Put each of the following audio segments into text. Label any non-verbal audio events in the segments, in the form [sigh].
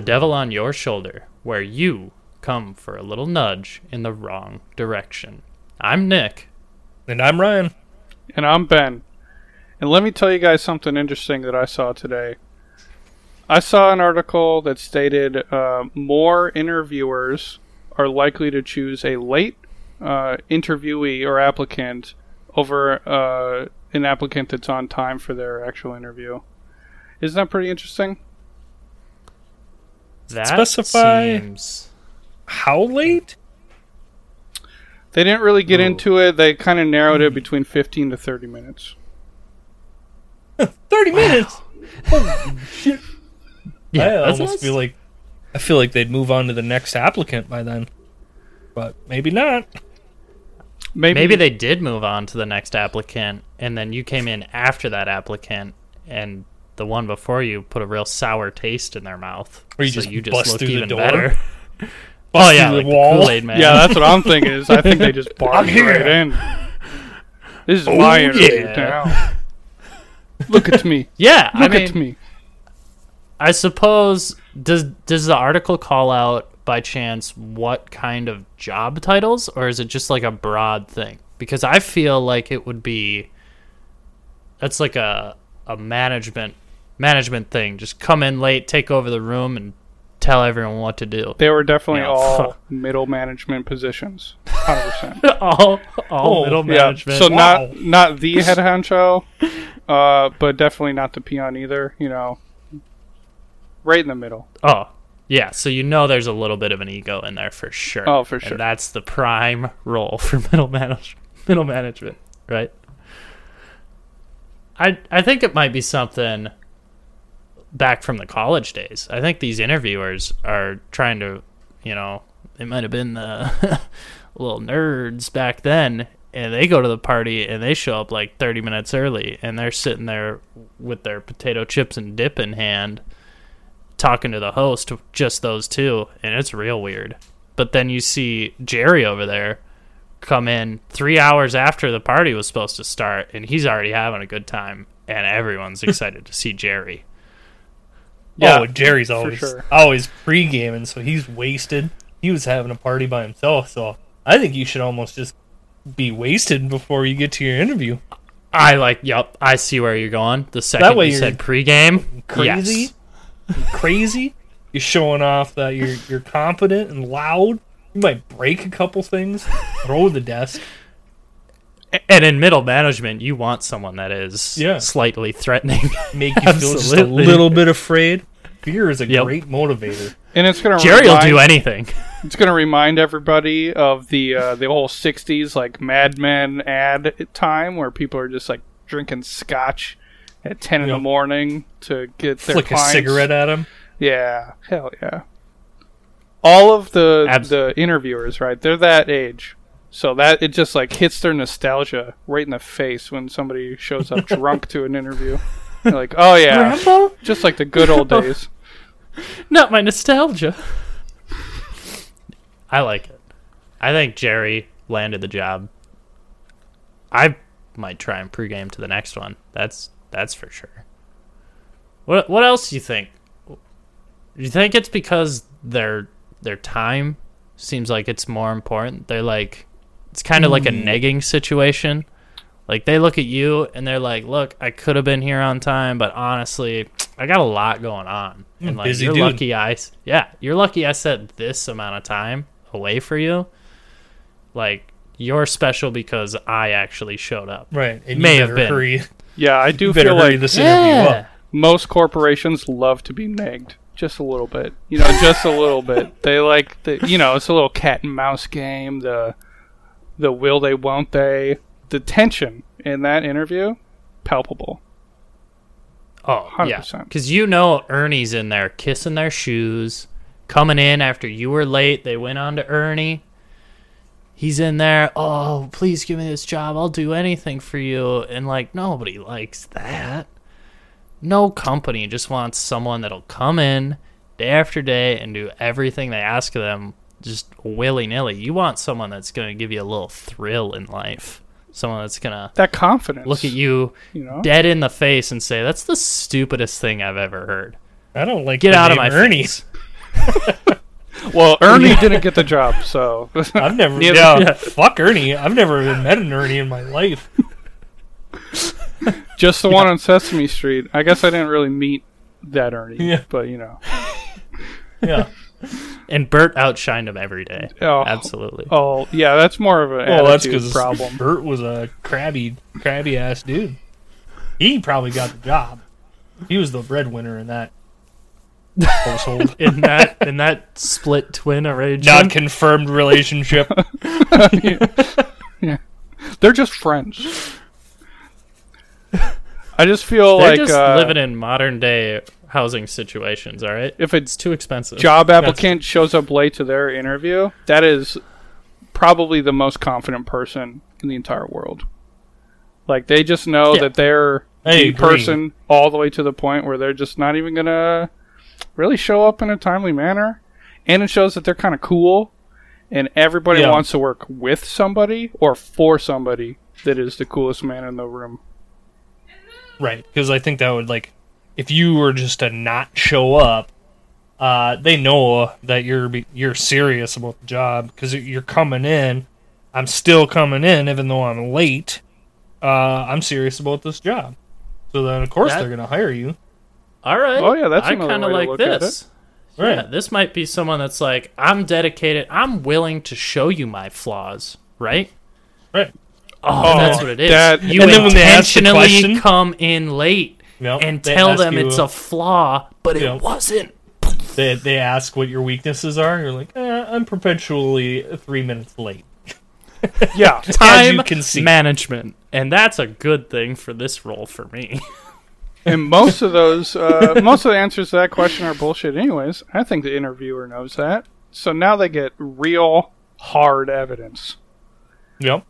Welcome to the Devil on Your Shoulder, where you come for a little nudge in the wrong direction. I'm Nick. And I'm Ryan. And I'm Ben. And let me tell you guys something interesting that I saw today. I saw an article that stated uh, more interviewers are likely to choose a late uh, interviewee or applicant over uh, an applicant that's on time for their actual interview. Isn't that pretty interesting? That Specify- seems How late? They didn't really get Oh. into it. They kind of narrowed it between 15 to 30 minutes. [laughs] 30 minutes. Holy shit. [laughs] yeah. I almost that's- feel like I feel like they'd move on to the next applicant by then. But maybe not. Maybe, maybe they did move on to the next applicant, and then you came in after that applicant, and the one before you put a real sour taste in their mouth. Or you so just you just bust look through the even door? better. [laughs] [laughs] oh yeah, like the the wall. Kool-Aid man. Yeah, that's what I'm thinking. Is I think they just [laughs] barged here. right in. This is Oh, my interview yeah. now. Look at me. yeah. I Look mean, at me. I suppose does does the article call out by chance what kind of job titles or is it just like a broad thing? Because I feel like it would be that's like a a management management thing. Just come in late, take over the room and tell everyone what to do. They were definitely Yeah. all [laughs] middle management positions. 100%. [laughs] all all Oh, middle yeah. management. So Wow. not not the [laughs] head honcho, uh, but definitely not the peon either, you know. Right in the middle. Oh, yeah. So you know there's a little bit of an ego in there for sure. Oh, for sure. And that's the prime role for middle manage middle management, right? I I think it might be something back from the college days. I think these interviewers are trying to, you know, they might have been the [laughs] little nerds back then and they go to the party and they show up like 30 minutes early and they're sitting there with their potato chips and dip in hand talking to the host, just those two, and it's real weird. But then you see Jerry over there come in three hours after the party was supposed to start, and he's already having a good time, and everyone's [laughs] excited to see Jerry. Oh, Jerry's always sure. always pre-gaming, so he's wasted. He was having a party by himself, so I think you should almost just be wasted before you get to your interview. I like, yup, I see where you're going. The second that way you you're said pregame, Crazy, yes. crazy. You're showing off that you're you're competent and loud. You might break a couple things, throw the desk. And in middle management, you want someone that is Yeah. slightly threatening. [laughs] make you feel just a little bit afraid. Fear is a Yep. great motivator. And it's gonna Jerry will remind, do anything. It's gonna remind everybody of the uh, the whole '60s like Mad Men ad time where people are just like drinking scotch at 10 in the morning to get their Flick a cigarette at him. Yeah, hell yeah. All of the Abs- the interviewers, right? They're that age, so that it just like hits their nostalgia right in the face when somebody shows up [laughs] drunk to an interview. They're like, oh yeah, Grandpa? just like the good old [laughs] days. Not my nostalgia. I like it. I think Jerry landed the job. I might try and pregame to the next one. That's that's for sure. What what else do you think? Do you think it's because their their time seems like it's more important? They're like it's kind of like a hmm. negging situation. Like they look at you and they're like, "Look, I could have been here on time, but honestly, I got a lot going on." Hmm, and like, busy you're dude. lucky I, s- yeah, you're lucky I set this amount of time away for you. Like, you're special because I actually showed up. Right. And May have been. Hurry, Yeah, I do feel like this interview up. most corporations love to be nagged just a little bit. You know, just a little bit. They like the you know, it's a little cat and mouse game. The the will they, won't they? The tension in that interview, palpable. Oh, yeah. 100%. Because you know Ernie's in there kissing their shoes, coming in after you were late. They went on to Ernie. He's in there. Oh, please give me this job. I'll do anything for you. And like nobody likes that. No company just wants someone that'll come in day after day and do everything they ask of them just willy nilly. You want someone that's going to give you a little thrill in life. Someone that's going to That confidence. look at you you know. dead in the face and say, "That's the stupidest thing I've ever heard." I don't like Get the out of my Ernie. face. [laughs] Well, [laughs] Ernie didn't get the job, so I've never. Neither- yeah, yeah. fuck Ernie. I've never even met an Ernie in my life. [laughs] just the one on Sesame Street. I guess I didn't really meet that Ernie, Yeah. but you know. Yeah. And Bert outshined him every day. Oh, Absolutely. oh yeah, that's more of a Well, that's because problem. Bert was a crabby, crabby ass dude. He probably got the job. He was the breadwinner in that household. [laughs] In that in that split twin arrangement, Not confirmed relationship. [laughs] Yeah, They're just friends. I just feel They're like just uh, living in modern day housing situations, all right? if It's too expensive. job applicant shows up late to their interview, that is probably the most confident person in the entire world. Like they just know Yeah. that they're the person all the way to the point where they're just not even gonna really show up in a timely manner, and it shows that they're kind of cool, and everybody Yeah. wants to work with somebody or for somebody that is the coolest man in the room. Right, because I think that would like, if you were just to not show up, uh, they know that you're you're serious about the job because you're coming in. I'm still coming in, even though I'm late. Uh, I'm serious about this job, so then of course That- they're gonna hire you. All right. Oh, yeah, that's I kind of way to like look this. Right. Yeah, this might be someone that's like, I'm dedicated. I'm willing to show you my flaws, right? Right. Oh, that's what it is. that- you And then when they ask the intentionally question- come in late Yep, and they tell ask them you- it's a flaw, but it wasn't. They they ask what your weaknesses are. You're like, eh, I'm perpetually three minutes late. [laughs] Yeah, Time you can see. management, and that's a good thing for this role for me. [laughs] and most of those, uh, most of the answers to that question are bullshit. Anyways, I think the interviewer knows that. So now they get real hard evidence. Yep.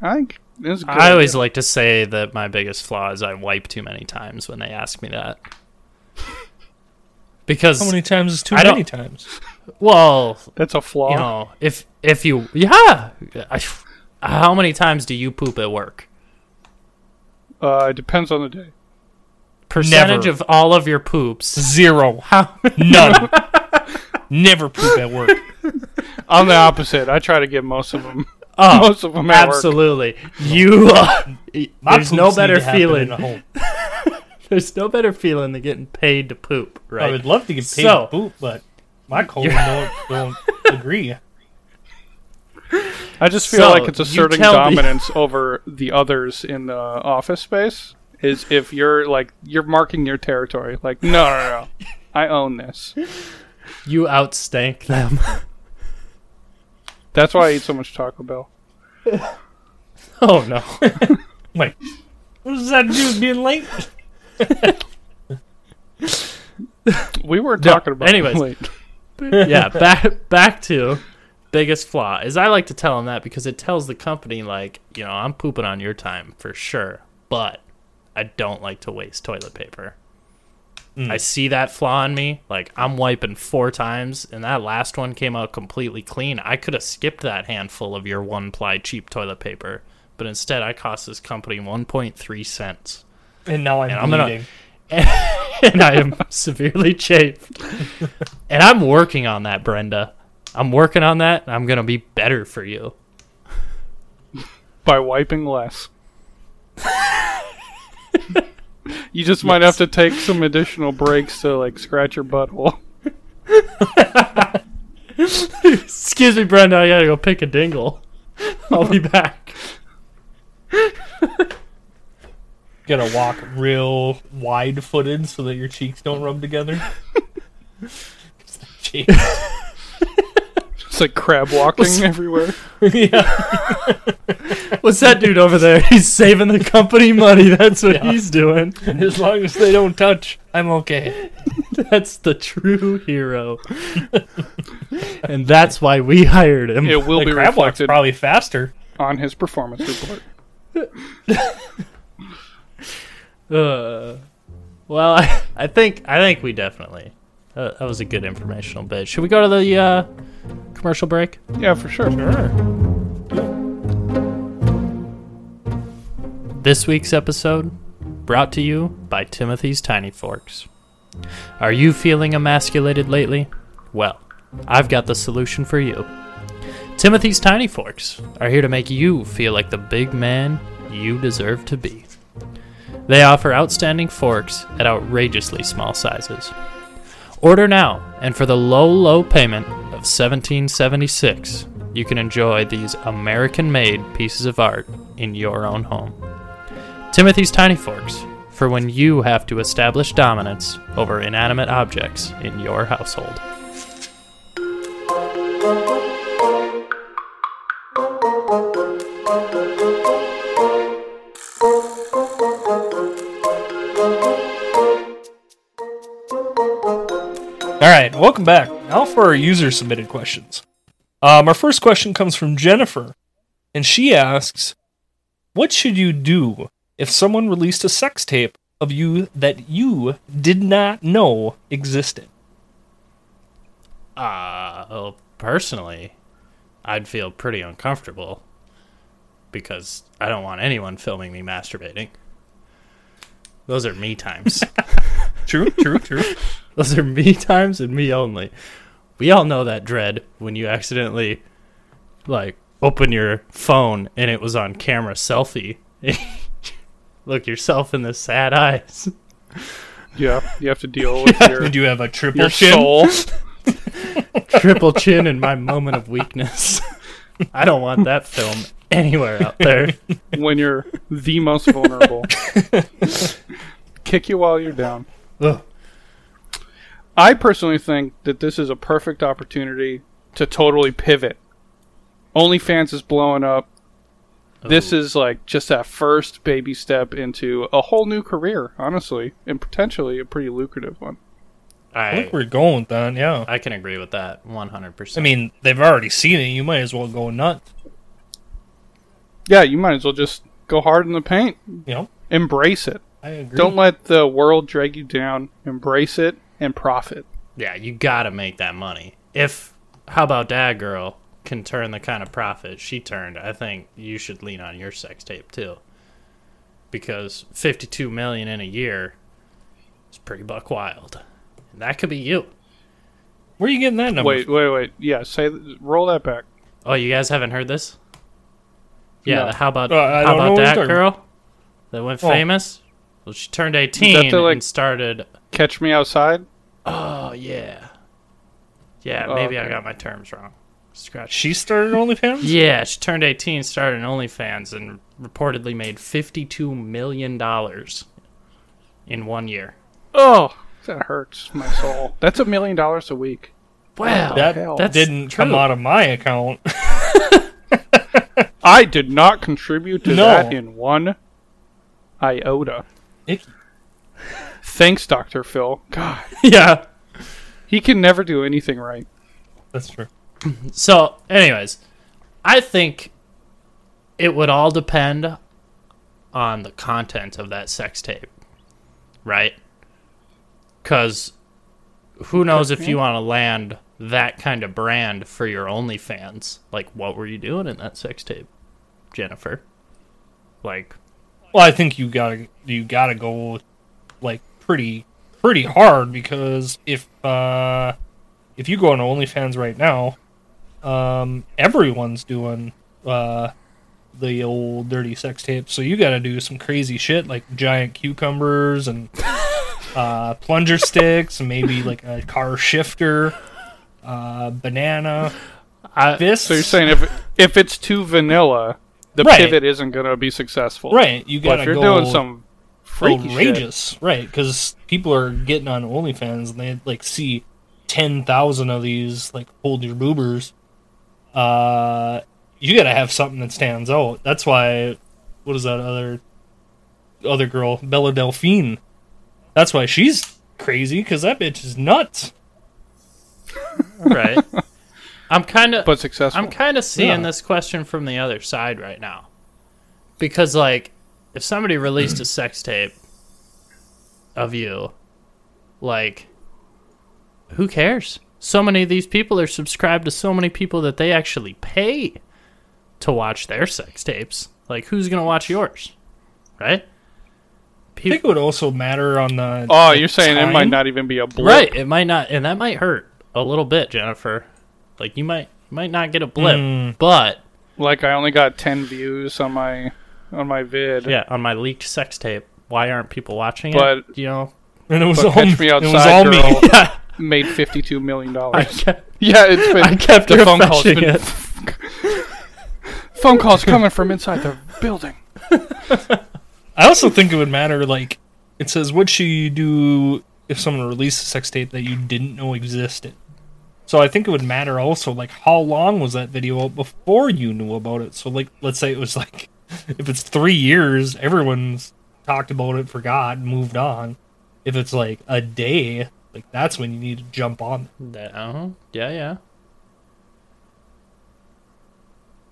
I think this is good. I always like to say that my biggest flaw is I wipe too many times when they ask me that. [laughs] Because How many times is too I don't- many times? well, That's a flaw. you know, if if you yeah, I, how many times do you poop at work? uh, it depends on the day. Percentage Never. of all of your poops. Zero. How [laughs] None. Never poop at work. [laughs] I'm the opposite. I try to get most of them. Oh, [laughs] most of them at work. absolutely. [laughs] You uh, there's no better feeling. in a home. [laughs] There's no better feeling than getting paid to poop, right? I would love to get paid So- to poop, but my colon don't, don't agree. I just feel So, like it's you asserting tell me- dominance over the others in the office space. Is if you're like you're marking your territory. Like no, no, no, I own this. You outstank them. That's why I eat so much Taco Bell. [laughs] oh no. [laughs] Wait, what does that do being late? We weren't No, talking about. anyways. Wait. [laughs] yeah, back back to biggest flaw is I like to tell them that because it tells the company like, you know, I'm pooping on your time for sure, but I don't like to waste toilet paper. Mm. I see that flaw in me. Like I'm wiping four times, and that last one came out completely clean. I could have skipped that handful of your one ply cheap toilet paper, but instead I cost this company 1.3 cents. And now I'm And I'm gonna- bleeding. [laughs] and I am [laughs] severely chafed. [laughs] and I'm working on that, Brenda. I'm working on that. and I'm gonna be better for you. by wiping less. You just might have to take some additional breaks to like scratch your butthole. Excuse me, Brenda. I gotta go pick a dingle. I'll be back. Gotta walk real wide footed so that your cheeks don't rub together. Jeez. It's like crab walking everywhere. [laughs] yeah. What's that dude over there? [laughs] He's saving the company money. That's what Yeah. he's doing. [laughs] As long as they don't touch, I'm okay. [laughs] That's the true hero. and that's why we hired him. It will the be crab walk's reflected probably faster. on his performance report. Uh, well, I, I think I think we definitely uh, that was a good informational bit. Should we go to the uh, commercial break? Yeah, for sure. Sure. This week's episode brought to you by Timothy's Tiny Forks. Are you feeling emasculated lately? Well, I've got the solution for you. Timothy's Tiny Forks are here to make you feel like the big man you deserve to be. They offer outstanding forks at outrageously small sizes. Order now, and for the low, low payment of $17.76, you can enjoy these American made pieces of art in your own home. Timothy's Tiny Forks, for when you have to establish dominance over inanimate objects in your household. All right, welcome back. Now for our user submitted questions. Um, our first question comes from Jennifer, and she asks, "What should you do if someone released a sex tape of you that you did not know existed?" Uh, well, personally, I'd feel pretty uncomfortable because I don't want anyone filming me masturbating. Those are me times. [laughs] True, true, true. [laughs] Those are me times and me only. We all know that dread when you accidentally, like, open your phone and it was on camera selfie. [laughs] Look yourself in the sad eyes. Yeah, you have to deal [laughs] with your, Did you have a triple your chin? soul. [laughs] Triple chin in my moment of weakness. I don't want that film anywhere out there. when you're the most vulnerable. Kick you while you're down. Ugh. I personally think that this is a perfect opportunity to totally pivot. OnlyFans is blowing up. This is like just that first baby step into a whole new career, honestly, and potentially a pretty lucrative one. I I think we're going with that. Yeah. I can agree with that 100%. I mean, they've already seen it. You might as well go nuts. Yeah, you might as well just go hard in the paint. You know, Embrace it. I agree. Don't let the world drag you down. Embrace it and profit. yeah, you got to make that money. If how about that girl can turn the kind of profit she turned, I think you should lean on your sex tape too. Because 52 million in a year is pretty buck wild. And that could be you. Where are you getting that number? Wait, wait, wait. Yeah, say roll that back. Oh, you guys haven't heard this? Yeah, No. how about Uh, how about what you're that talking girl that went Oh. famous? Well, she turned 18 the, like- and started Catch me outside. Oh, yeah. Yeah, Oh, maybe I got my terms wrong. Scratch. She started OnlyFans? Yeah, she turned 18, started an OnlyFans, and reportedly made $52 million in one year. Oh, that hurts my soul. That's a million dollars a week. Wow. That hell. That's didn't come out of my account. [laughs] I did not contribute to No. that in one iota. Icky. Thanks, Dr. Phil. God, [laughs] yeah. he can never do anything right. That's true. So, anyways, I think it would all depend on the content of that sex tape, right? Because who knows if you want to land that kind of brand for your OnlyFans? Like, what were you doing in that sex tape, Jennifer? Like, Well, I think you gotta you gotta go like pretty pretty hard because if uh if you go on OnlyFans right now, um everyone's doing uh the old dirty sex tape. So you gotta do some crazy shit like giant cucumbers and [laughs] uh plunger sticks and maybe like a car shifter, uh banana. I, This So you're saying if if it's too vanilla, the Right. pivot isn't going to be successful. Right, you gotta if you're go doing some freaky shit, outrageous, right? Because people are getting on OnlyFans and they like see ten thousand of these like hold your boobers. Uh, you gotta have something that stands out. That's why. What is that other other girl, Bella Delphine? That's why she's crazy because that bitch is nuts. [laughs] right. I'm kind of but successful. I'm kind of seeing Yeah. this question from the other side right now. Because like if somebody released a [clears throat] sex tape of you, like who cares? So many of these people are subscribed to so many people that they actually pay to watch their sex tapes. Like who's going to watch yours? Right? I think it would also matter on the. Oh, the you're saying it might not even be a blip. Right, it might not, and that might hurt a little bit, Jennifer. Like you might you might not get a blip, Mm. but Like I only got ten views on my on my vid. yeah, on my leaked sex tape, why aren't people watching But- it? You know, And it was But all, Catch Me it was Outside all me. [laughs] Yeah, made fifty-two million dollars. Yeah, it's been I kept the phone calls been it. phone calls coming from inside the building. [laughs] I also think it would matter. Like it says, what should you do if someone released a sex tape that you didn't know existed? So I think it would matter also, like how long was that video out before you knew about it? So like, let's say it was like, [laughs] if it's three years, everyone's talked about it, forgot, moved on. If it's like a day, like that's when you need to jump on. That, uh-huh. Yeah, yeah.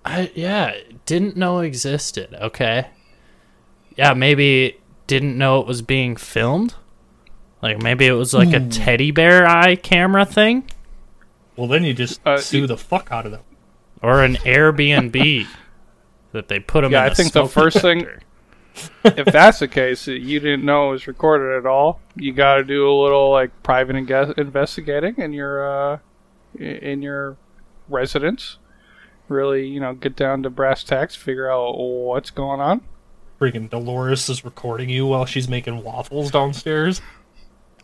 I yeah, didn't know existed. Okay. Yeah, maybe didn't know it was being filmed. Like maybe it was like a teddy bear eye camera thing Well, then you just Uh, sue you- the fuck out of them. or an Airbnb [laughs] that they put them Yeah, in I a think the smoke first thing- detector. If that's the case, you didn't know it was recorded at all. You got to do a little like private inge- investigating in your uh, in your residence. Really, you know, get down to brass tacks, figure out what's going on. Freaking Dolores is recording you while she's making waffles downstairs.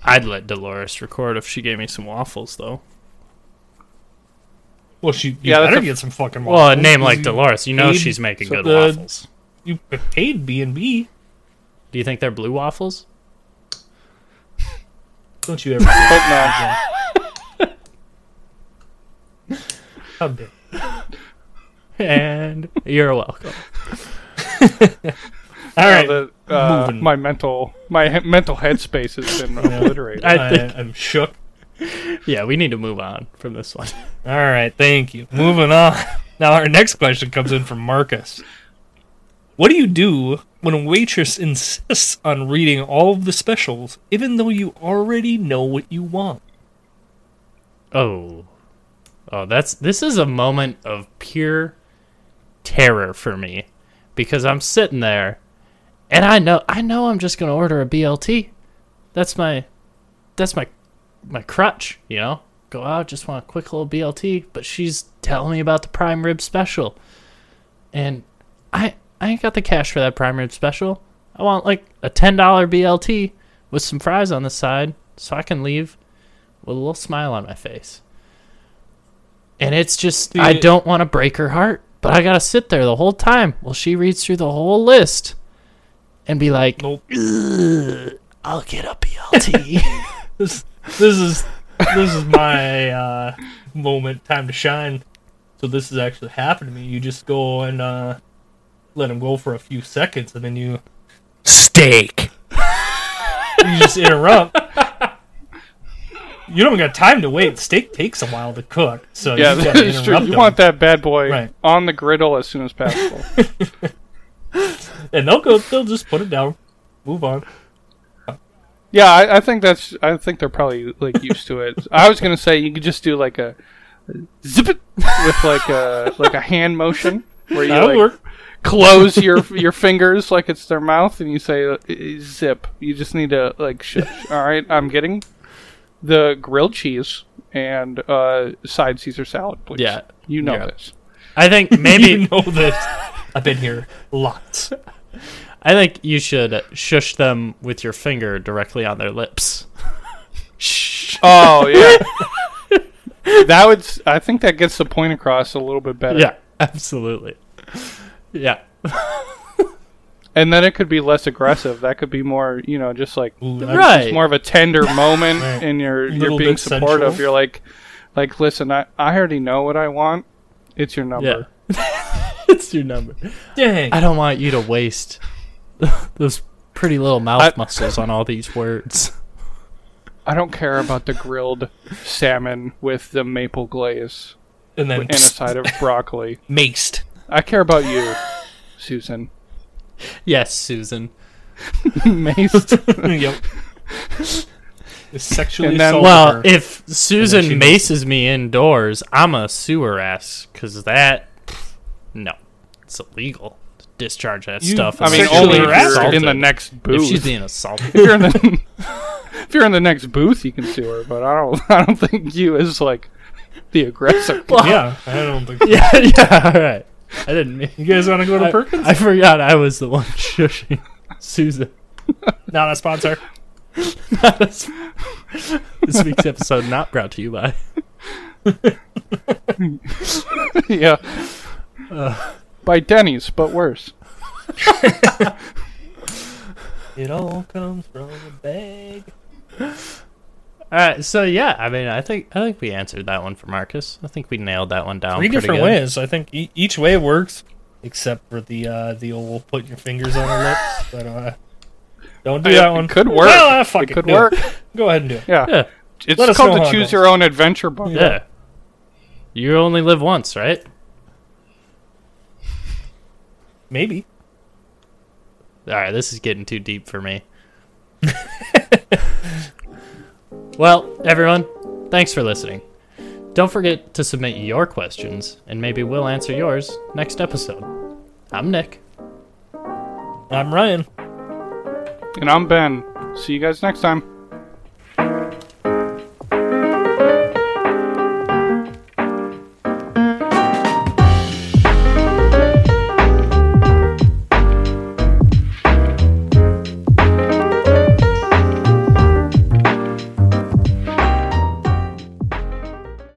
I'd let Dolores record if she gave me some waffles though. Well, she you Yeah, that's better a- get some fucking waffles. Well, a name like Dolores, you know she's making so good the- waffles. You paid B and B. Do you think they're blue waffles? Don't you ever? But no, How dare- and you're welcome. [laughs] All right, the, uh, my mental my he- mental headspace has been obliterated. I I, I'm shook. Yeah, we need to move on from this one. All right, thank you. Moving on. Now our next question comes in from Marcus. What do you do when a waitress insists on reading all of the specials, even though you already know what you want? Oh. Oh, that's this is a moment of pure terror for me because I'm sitting there and I know I know I'm just going to order a BLT. That's my that's my my crutch, you know? Go out, just want a quick little BLT, but she's telling me about the prime rib special. And I I ain't got the cash for that prime rib special. I want like a $10 BLT with some fries on the side so I can leave with a little smile on my face. And it's just, I don't want to break her heart, but I got to sit there the whole time while she reads through the whole list and be like, Nope. I'll get a BLT. [laughs] [laughs] This this is this is my uh, moment, time to shine. So this has actually happened to me. You just go and uh, let him go for a few seconds, and then you steak. [laughs] you just interrupt. You don't got time to wait. Steak takes a while to cook, so yeah, you that gotta true. You them. want that bad boy Right. on the griddle as soon as possible. [laughs] and they'll go. They'll just put it down, move on. Yeah, I, I think that's. I think they're probably like used to it. I was gonna say you could just do like a zip it with like a like a hand motion where you like work. Close your [laughs] your fingers like it's their mouth and you say uh, zip. You just need to like shush. All right, I'm getting the grilled cheese and uh, side Caesar salad, please. Yeah. you know Yeah. this. I think [laughs] maybe you know this. [laughs] I've been here lots. I think you should shush them with your finger directly on their lips. Shh. Oh yeah. that would. I think that gets the point across a little bit better. Yeah, absolutely. Yeah. [laughs] And then it could be less aggressive. That could be more, you know, just like Ooh, Right. it's more of a tender [laughs] moment, Right. and you're you're being supportive. sensual. You're like, like, listen, I I already know what I want. It's your number. Yeah. [laughs] it's your number. Dang. I don't want you to waste those pretty little mouth I- muscles on all these words. I don't care about the grilled salmon with the maple glaze and then and a side of broccoli. maced. I care about you, Susan. Yes, Susan. [laughs] Maced. [laughs] yep. Is sexually And then- assaulted Well, her. if Susan she maces me indoors, I'm a sewer ass because that, no, it's illegal. It's discharge that You- stuff. I mean, Sexually only if you're assaulted. in the next booth. If booth. she's being assaulted. if you're in the [laughs] if you're in the next booth, you can sue her. But I don't. I don't think you as like the aggressor. yeah, I don't think. yeah, yeah, all right. I didn't mean. You guys want to go to I, Perkins? I forgot I was the one [laughs] shushing Susan. Not a sponsor. not a sp- this week's episode not brought to you by. [laughs] yeah. Uh. By Denny's, but worse. [laughs] It all comes from a bag. All right, so yeah, I mean, I think I think we answered that one for Marcus. I think we nailed that one down. Three pretty different good. ways. I think e- each way works, except for the uh, the old put your fingers on the lips. [laughs] But uh, don't do Yeah, that one. Could work. Well, uh, fuck it it, could do work. [laughs] Go ahead and do it. Yeah. Yeah, It's Let us called the choose your own adventure book. yeah. You only live once, right? Maybe. All right, this is getting too deep for me. [laughs] well, everyone, thanks for listening. Don't forget to submit your questions, and maybe we'll answer yours next episode. I'm Nick. I'm Ryan. And I'm Ben. See you guys next time.